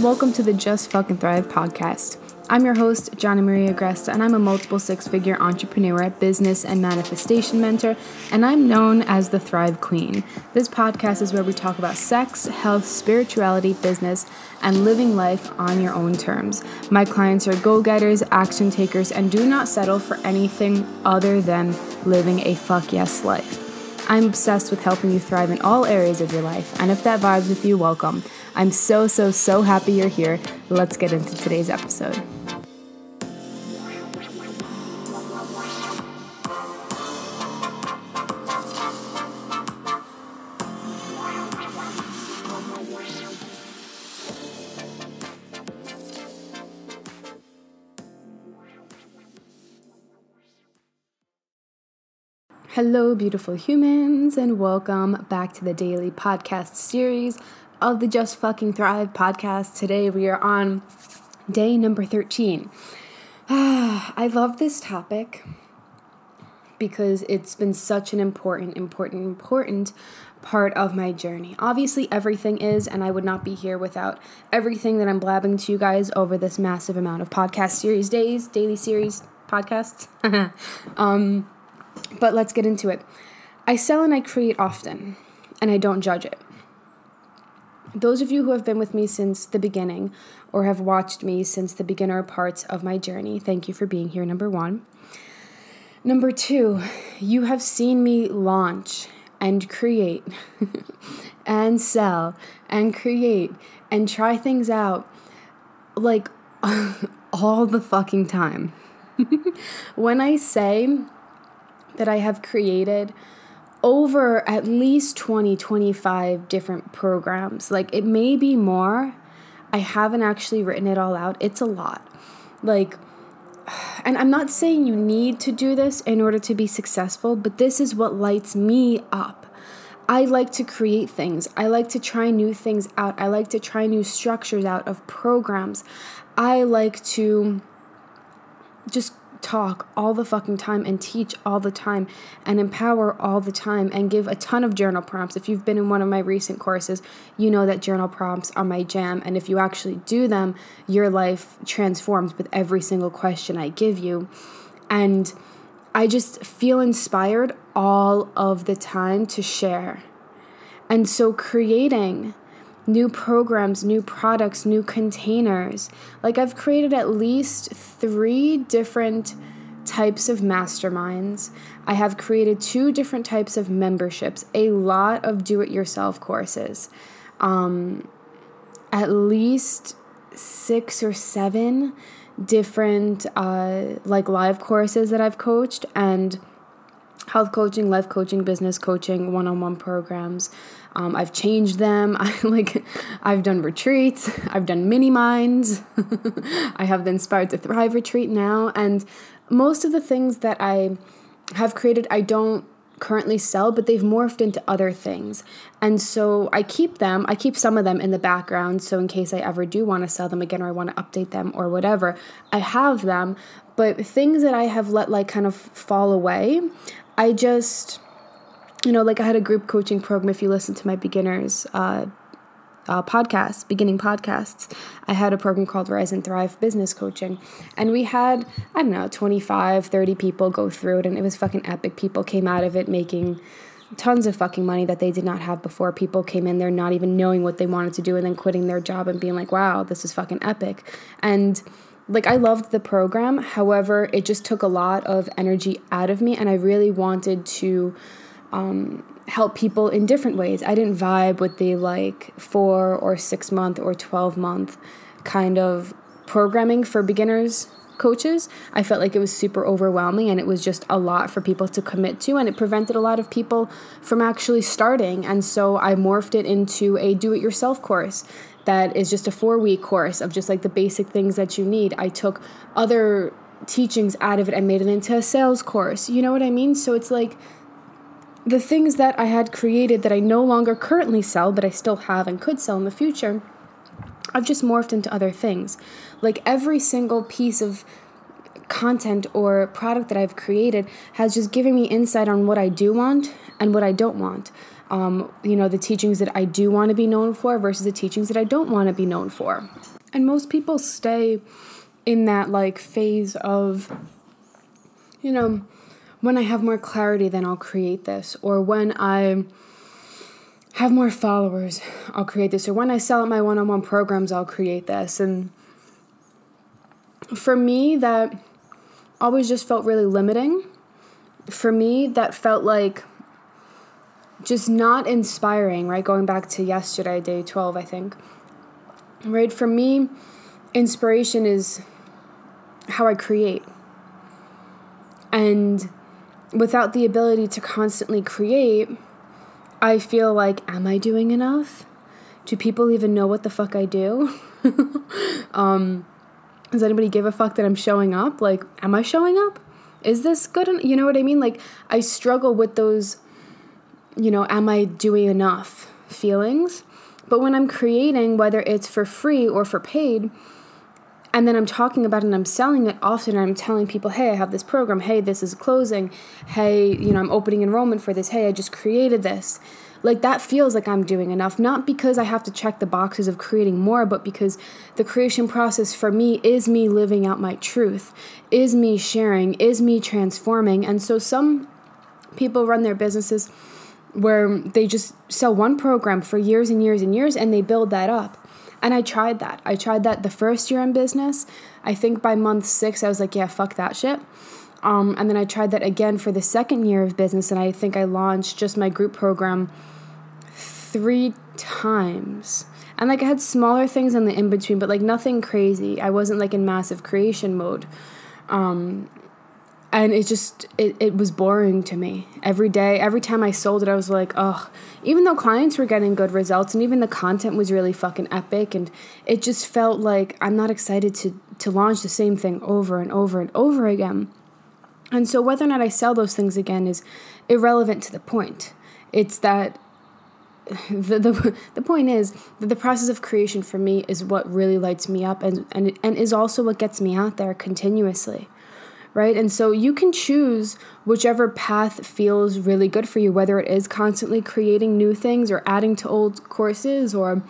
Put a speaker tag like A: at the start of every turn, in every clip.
A: Welcome to the Just Fucking Thrive podcast. I'm your host, Johnny Maria Gresta, and I'm a multiple six figure entrepreneur, business, and manifestation mentor, and I'm known as the Thrive Queen. This podcast is where we talk about sex, health, spirituality, business, and living life on your own terms. My clients are go getters, action takers, and do not settle for anything other than living a fuck yes life. I'm obsessed with helping you thrive in all areas of your life, and if that vibes with you, welcome. I'm so, so, so happy you're here. Let's get into today's episode. Hello, beautiful humans, and welcome back to the daily podcast series of the Just Fucking Thrive podcast. Today we are on day number 13. I love this topic because it's been such an important, important, important part of my journey. Obviously, everything is, and I would not be here without everything that I'm blabbing to you guys over this massive amount of podcast series days, daily series podcasts. um, but let's get into it. I sell and I create often, and I don't judge it. Those of you who have been with me since the beginning or have watched me since the beginner parts of my journey, thank you for being here, number one. Number two, you have seen me launch and create and sell and create and try things out like all the fucking time. when I say that I have created over at least 20, 25 different programs. Like it may be more. I haven't actually written it all out. It's a lot. Like, and I'm not saying you need to do this in order to be successful, but this is what lights me up. I like to create things. I like to try new things out. I like to try new structures out of programs. I like to just talk all the fucking time and teach all the time and empower all the time and give a ton of journal prompts. If you've been in one of my recent courses, you know that journal prompts are my jam. And if you actually do them, your life transforms with every single question I give you. And I just feel inspired all of the time to share. And so creating new programs, new products, new containers. Like I've created at least three different types of masterminds. I have created two different types of memberships, a lot of do it yourself courses, um, at least six or seven different uh, like live courses that I've coached and health coaching, life coaching, business coaching, one-on-one programs. Um, I've changed them. I like I've done retreats. I've done mini minds. I have the Inspired to Thrive retreat now, and most of the things that I have created, I don't currently sell, but they've morphed into other things. And so I keep them, I keep some of them in the background. So in case I ever do want to sell them again or I want to update them or whatever, I have them. But things that I have let like kind of fall away, I just you know, like I had a group coaching program. If you listen to my beginners uh, uh, podcasts, beginning podcasts, I had a program called Rise and Thrive Business Coaching. And we had, I don't know, 25, 30 people go through it. And it was fucking epic. People came out of it making tons of fucking money that they did not have before. People came in there not even knowing what they wanted to do and then quitting their job and being like, wow, this is fucking epic. And like I loved the program. However, it just took a lot of energy out of me. And I really wanted to um, help people in different ways. I didn't vibe with the like four or six month or 12 month kind of programming for beginners coaches. I felt like it was super overwhelming and it was just a lot for people to commit to, and it prevented a lot of people from actually starting. And so I morphed it into a do it yourself course that is just a four week course of just like the basic things that you need. I took other teachings out of it and made it into a sales course. You know what I mean? So it's like, the things that I had created that I no longer currently sell, but I still have and could sell in the future, I've just morphed into other things. Like every single piece of content or product that I've created has just given me insight on what I do want and what I don't want. Um, you know, the teachings that I do want to be known for versus the teachings that I don't want to be known for. And most people stay in that like phase of, you know, when I have more clarity, then I'll create this. Or when I have more followers, I'll create this. Or when I sell at my one on one programs, I'll create this. And for me, that always just felt really limiting. For me, that felt like just not inspiring, right? Going back to yesterday, day 12, I think. Right? For me, inspiration is how I create. And without the ability to constantly create, I feel like, am I doing enough? Do people even know what the fuck I do? um, does anybody give a fuck that I'm showing up? Like, am I showing up? Is this good? En- you know what I mean? Like, I struggle with those, you know, am I doing enough feelings? But when I'm creating, whether it's for free or for paid, and then I'm talking about it and I'm selling it often I'm telling people, hey, I have this program. Hey, this is closing. Hey, you know, I'm opening enrollment for this. Hey, I just created this. Like that feels like I'm doing enough, not because I have to check the boxes of creating more, but because the creation process for me is me living out my truth, is me sharing, is me transforming. And so some people run their businesses where they just sell one program for years and years and years and they build that up. And I tried that. I tried that the first year in business. I think by month six, I was like, yeah, fuck that shit. Um, and then I tried that again for the second year of business, and I think I launched just my group program three times. And like I had smaller things in the in between, but like nothing crazy. I wasn't like in massive creation mode. Um, and it just it, it was boring to me. Every day every time i sold it i was like oh even though clients were getting good results and even the content was really fucking epic and it just felt like i'm not excited to to launch the same thing over and over and over again. And so whether or not i sell those things again is irrelevant to the point. It's that the, the, the point is that the process of creation for me is what really lights me up and, and, and is also what gets me out there continuously right? And so you can choose whichever path feels really good for you, whether it is constantly creating new things or adding to old courses or,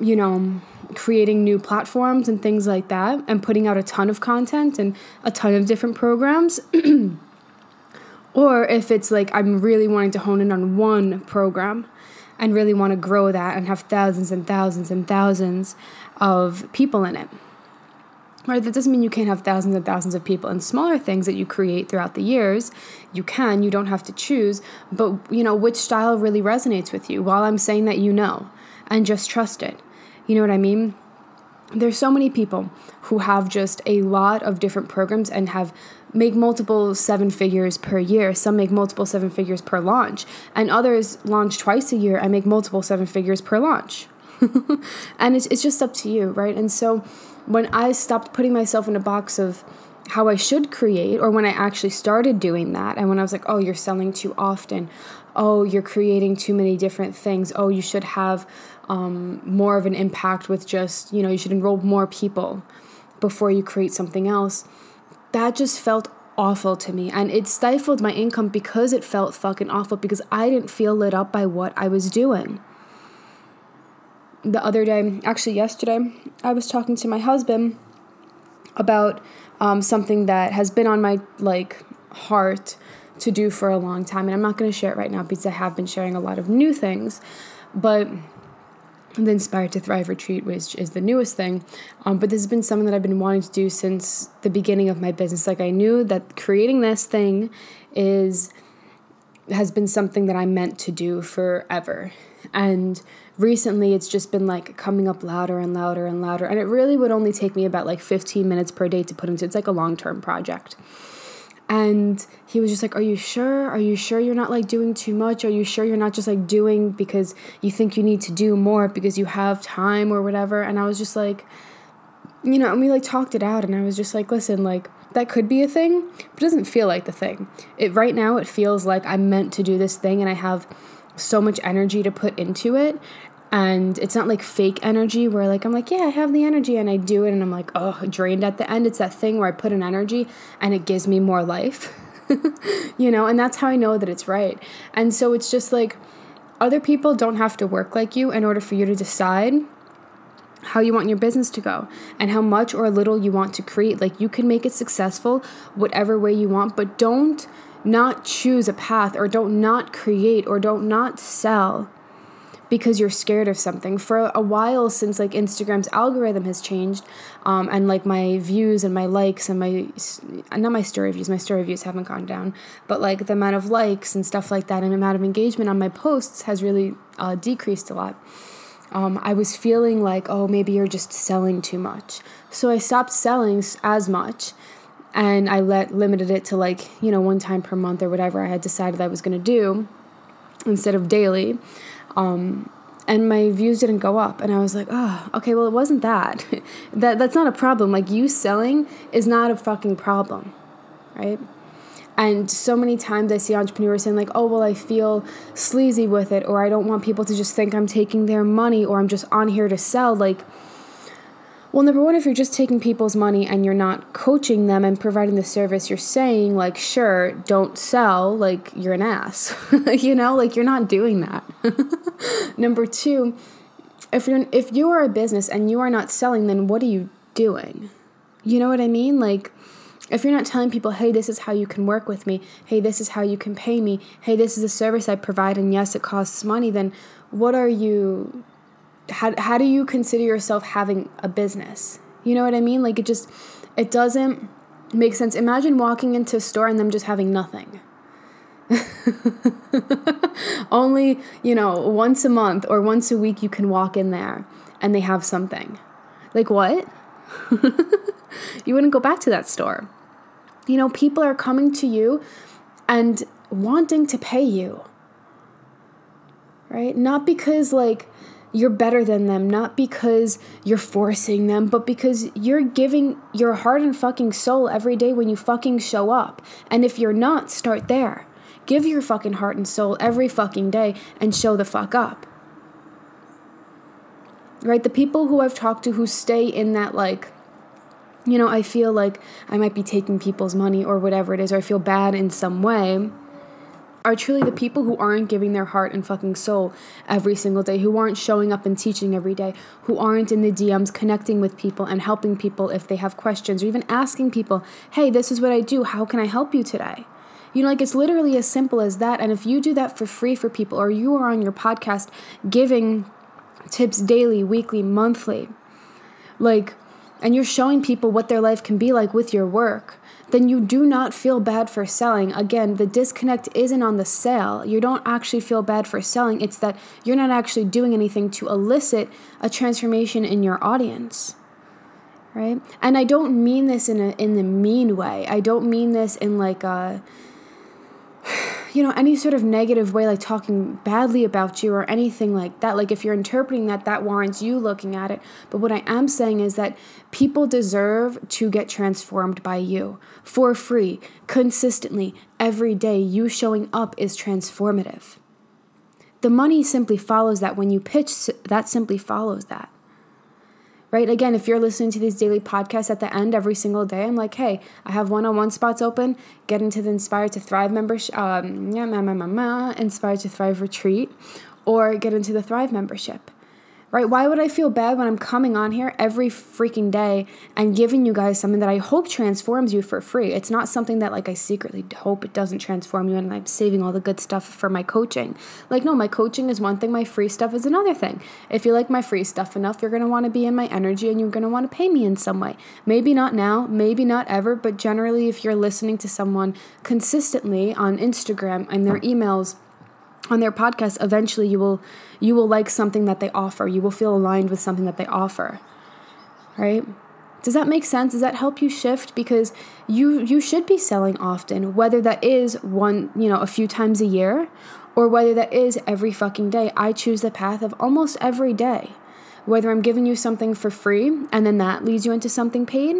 A: you know, creating new platforms and things like that and putting out a ton of content and a ton of different programs. or if it's like I'm really wanting to hone in on one program and really want to grow that and have thousands and thousands and thousands of people in it right that doesn't mean you can't have thousands and thousands of people and smaller things that you create throughout the years you can you don't have to choose but you know which style really resonates with you while i'm saying that you know and just trust it. You know what i mean? There's so many people who have just a lot of different programs and have make multiple seven figures per year. Some make multiple seven figures per launch and others launch twice a year and make multiple seven figures per launch. And it's, it's just up to you right? And so when I stopped putting myself in a box of how I should create, or when I actually started doing that, and when I was like, oh, you're selling too often, oh, you're creating too many different things, oh, you should have um, more of an impact with just, you know, you should enroll more people before you create something else. That just felt awful to me. And it stifled my income because it felt fucking awful because I didn't feel lit up by what I was doing the other day, actually yesterday, I was talking to my husband about um, something that has been on my like heart to do for a long time, and I'm not going to share it right now because I have been sharing a lot of new things, but the Inspired to Thrive retreat, which is the newest thing. Um, but this has been something that I've been wanting to do since the beginning of my business. Like I knew that creating this thing is has been something that I meant to do forever. And recently it's just been like coming up louder and louder and louder. And it really would only take me about like 15 minutes per day to put into it's like a long term project. And he was just like, Are you sure? Are you sure you're not like doing too much? Are you sure you're not just like doing because you think you need to do more because you have time or whatever? And I was just like, you know, and we like talked it out and I was just like, listen, like that could be a thing, but it doesn't feel like the thing. It right now it feels like I'm meant to do this thing and I have so much energy to put into it and it's not like fake energy where like I'm like, yeah, I have the energy and I do it and I'm like, oh, drained at the end. It's that thing where I put in energy and it gives me more life. you know, and that's how I know that it's right. And so it's just like other people don't have to work like you in order for you to decide how you want your business to go and how much or little you want to create. Like you can make it successful whatever way you want, but don't not choose a path or don't not create or don't not sell because you're scared of something. For a while since like Instagram's algorithm has changed, um, and like my views and my likes and my not my story views, my story views haven't gone down, but like the amount of likes and stuff like that and amount of engagement on my posts has really uh, decreased a lot. Um, I was feeling like, oh, maybe you're just selling too much. So I stopped selling as much and I let limited it to like, you know, one time per month or whatever I had decided I was going to do instead of daily. Um, and my views didn't go up and i was like oh okay well it wasn't that. That that's not a problem. Like you selling is not a fucking problem right? And so many times i see entrepreneurs saying like oh well i feel sleazy with it or i don't want people to just think i'm taking their money or i'm just on here to sell. Like well, number one, if you're just taking people's money and you're not coaching them and providing the service, you're saying, like, sure, don't sell, like, you're an ass. you know, like, you're not doing that. number two, if you're if you are a business and you are not selling, then what are you doing? You know what I mean? Like, if you're not telling people, hey, this is how you can work with me, hey, this is how you can pay me, hey, this is a service I provide, and yes, it costs money, then what are you how, how do you consider yourself having a business? You know what I mean? Like it just it doesn't make sense. Imagine walking into a store and them just having nothing. Only, you know, once a month or once a week you can walk in there and they have something. Like what? you wouldn't go back to that store. You know, people are coming to you and wanting to pay you. Right? Not because like you're better than them, not because you're forcing them, but because you're giving your heart and fucking soul every day when you fucking show up. And if you're not, start there. Give your fucking heart and soul every fucking day and show the fuck up. Right? The people who I've talked to who stay in that, like, you know, I feel like I might be taking people's money or whatever it is, or I feel bad in some way are truly the people who aren't giving their heart and fucking soul every single day, who aren't showing up and teaching every day, who aren't in the DMs connecting with people and helping people if they have questions, or even asking people, hey, this is what I do. How can I help you today? You know, like it's literally as simple as that. And if you do that for free for people, or you are on your podcast giving tips daily, weekly, monthly, like, and you're showing people what their life can be like with your work, then you do not feel bad for selling. Again, the disconnect isn't on the sale. You don't actually feel bad for selling. It's that you're not actually doing anything to elicit a transformation in your audience. Right? And I don't mean this in a in the mean way. I don't mean this in like a you know, any sort of negative way, like talking badly about you or anything like that. Like, if you're interpreting that, that warrants you looking at it. But what I am saying is that people deserve to get transformed by you for free, consistently, every day. You showing up is transformative. The money simply follows that. When you pitch, that simply follows that right? Again, if you're listening to these daily podcasts at the end every single day, I'm like, hey, I have one on one spots open. Get into the Inspired to Thrive membership, um, yeah, ma, ma, ma, ma, Inspired to Thrive retreat, or get into the Thrive membership right? Why would I feel bad when I'm coming on here every freaking day and giving you guys something that I hope transforms you for free? It's not something that like I secretly hope it doesn't transform you and I'm saving all the good stuff for my coaching. Like no, my coaching is one thing, my free stuff is another thing. If you like my free stuff enough, you're going to want to be in my energy and you're going to want to pay me in some way. Maybe not now, maybe not ever, but generally if you're listening to someone consistently on Instagram and their emails on their podcast eventually you will you will like something that they offer. You will feel aligned with something that they offer right? Does that make sense? Does that help you shift? Because you you should be selling often whether that is one you know a few times a year or whether that is every fucking day. I choose the path of almost every day. Whether i'm giving you something for free and then that leads you into something paid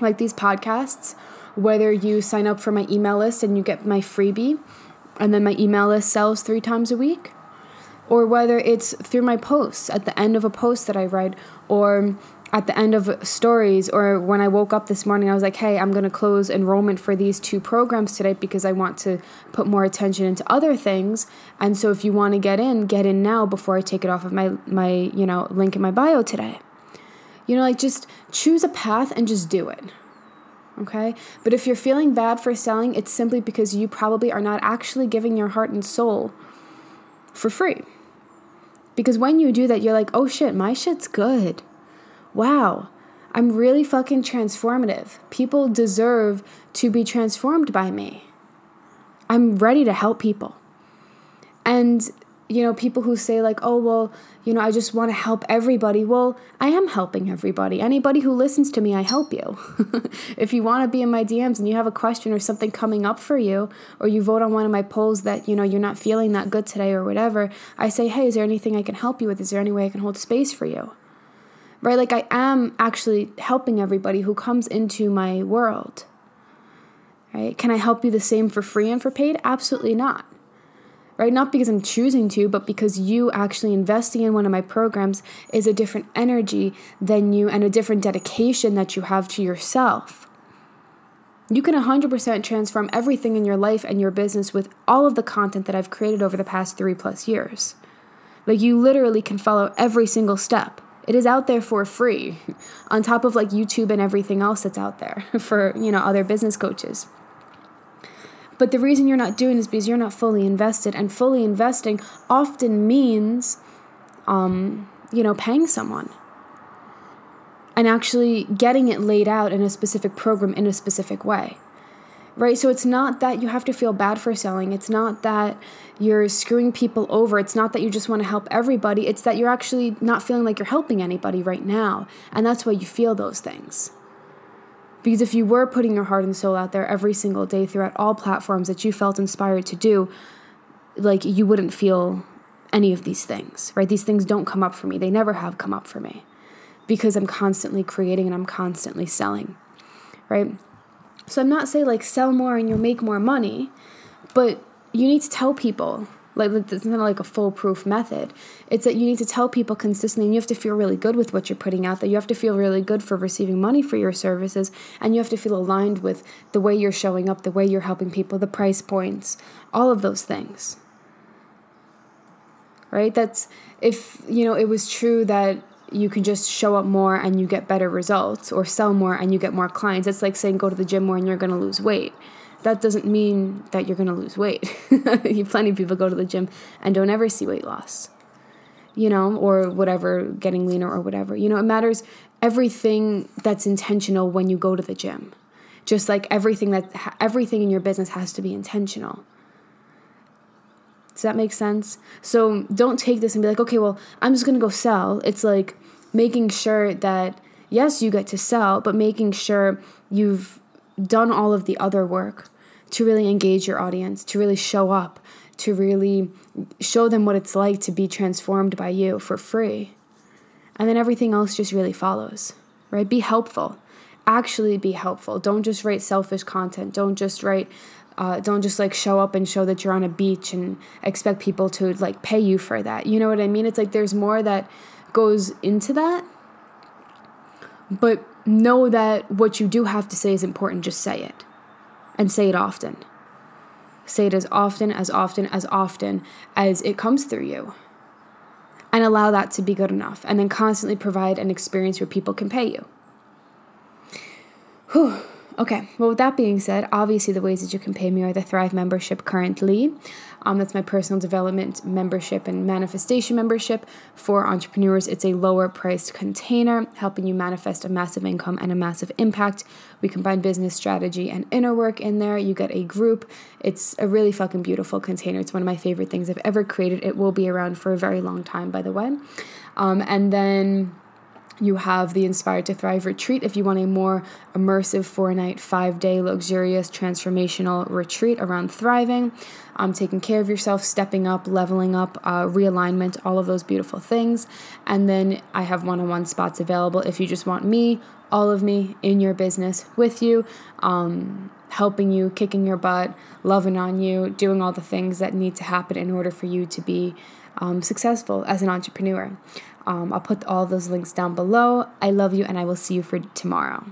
A: like these podcasts whether you sign up for my email list and you get my freebie and then my email list sells three times a week, or whether it's through my posts at the end of a post that I write, or at the end of stories or when I woke up this morning, I was like, hey, I'm going to close enrollment for these two programs today because I want to put more attention into other things. And so if you want to get in, get in now before I take it off of my, my you know, link in my bio today. You know, like just choose a path and just do it. Okay? But if you're feeling bad for selling, it's simply because you probably are not actually giving your heart and soul for free. Because when you do that, you're like, oh shit, my shit's good wow, I'm really fucking transformative. People deserve to be transformed by me. I'm ready to help people. And, you know, people who say, like, oh, well, you know, I just want to help everybody. Well, I am helping everybody. Anybody who listens to me, I help you. if you want to be in my DMs and you have a question or something coming up for you, or you vote on one of my polls that, you know, you're not feeling that good today or whatever, I say, hey, is there anything I can help you with? Is there any way I can hold space for you? right? Like I am actually helping everybody who comes into my world, right? Can I help you the same for free and for paid? Absolutely not, right? Not because I'm choosing to, but because you actually investing in one of my programs is a different energy than you and a different dedication that you have to yourself. You can 100% transform everything in your life and your business with all of the content that I've created over the past three plus years. Like, you literally can follow every single step. It is out there for free, on top of like YouTube and everything else that's out there for, you know, other business coaches. But the reason you're not doing is because you're not fully invested, and fully investing often means, um, you know, paying someone and actually getting it laid out in a specific program in a specific way right? So it's not that you have to feel bad for selling. It's not that you're screwing people over. It's not that you just want to help everybody. It's that you're actually not feeling like you're helping anybody right now. And that's why you feel those things. Because if you were putting your heart and soul out there every single day throughout all platforms that you felt inspired to do, like you wouldn't feel any of these things, right? These things don't come up for me. They never have come up for me because I'm constantly creating and I'm constantly selling, right? So I'm not saying like sell more and you'll make more money, but you need to tell people like it's not like a foolproof method. It's that you need to tell people consistently and you have to feel really good with what you're putting out there. You have to feel really good for receiving money for your services and you have to feel aligned with the way you're showing up, the way you're helping people, the price points, all of those things. Right? That's if you know it was true that you can just show up more and you get better results or sell more and you get more clients. It's like saying go to the gym more and you're going to lose weight. That doesn't mean that you're going to lose weight. Plenty of people go to the gym and don't ever see weight loss, you know, or whatever, getting leaner or whatever. You know, it matters everything that's intentional when you go to the gym. Just like everything that everything in your business has to be intentional. Does that make sense? So don't take this and be like, okay, well, I'm just gonna go sell. It's like making sure that yes, you get to sell, but making sure you've done all of the other work to really engage your audience, to really show up, to really show them what it's like to be transformed by you for free. And then everything else just really follows, right? Be helpful. Actually, be helpful. Don't just write selfish content. Don't just write uh, don't just like show up and show that you're on a beach and expect people to like pay you for that. You know what I mean? It's like there's more that goes into that. But know that what you do have to say is important. Just say it and say it often. Say it as often, as often, as often as it comes through you. And allow that to be good enough. And then constantly provide an experience where people can pay you. Whew. Okay, well, with that being said, obviously the ways that you can pay me are the Thrive membership currently. Um, that's my personal development membership and manifestation membership for entrepreneurs. It's a lower priced container helping you manifest a massive income and a massive impact. We combine business strategy and inner work in there. You get a group. It's a really fucking beautiful container. It's one of my favorite things I've ever created. It will be around for a very long time, by the way. Um, and then you have the Inspired to Thrive retreat if you want a more immersive four night, five day, luxurious, transformational retreat around thriving, um, taking care of yourself, stepping up, leveling up, uh, realignment, all of those beautiful things. And then I have one on one spots available if you just want me, all of me in your business with you. Um, helping you, kicking your butt, loving on you, doing all the things that need to happen in order for you to be um, successful as an entrepreneur. Um, I'll put all those links down below. I love you, and I will see you for tomorrow.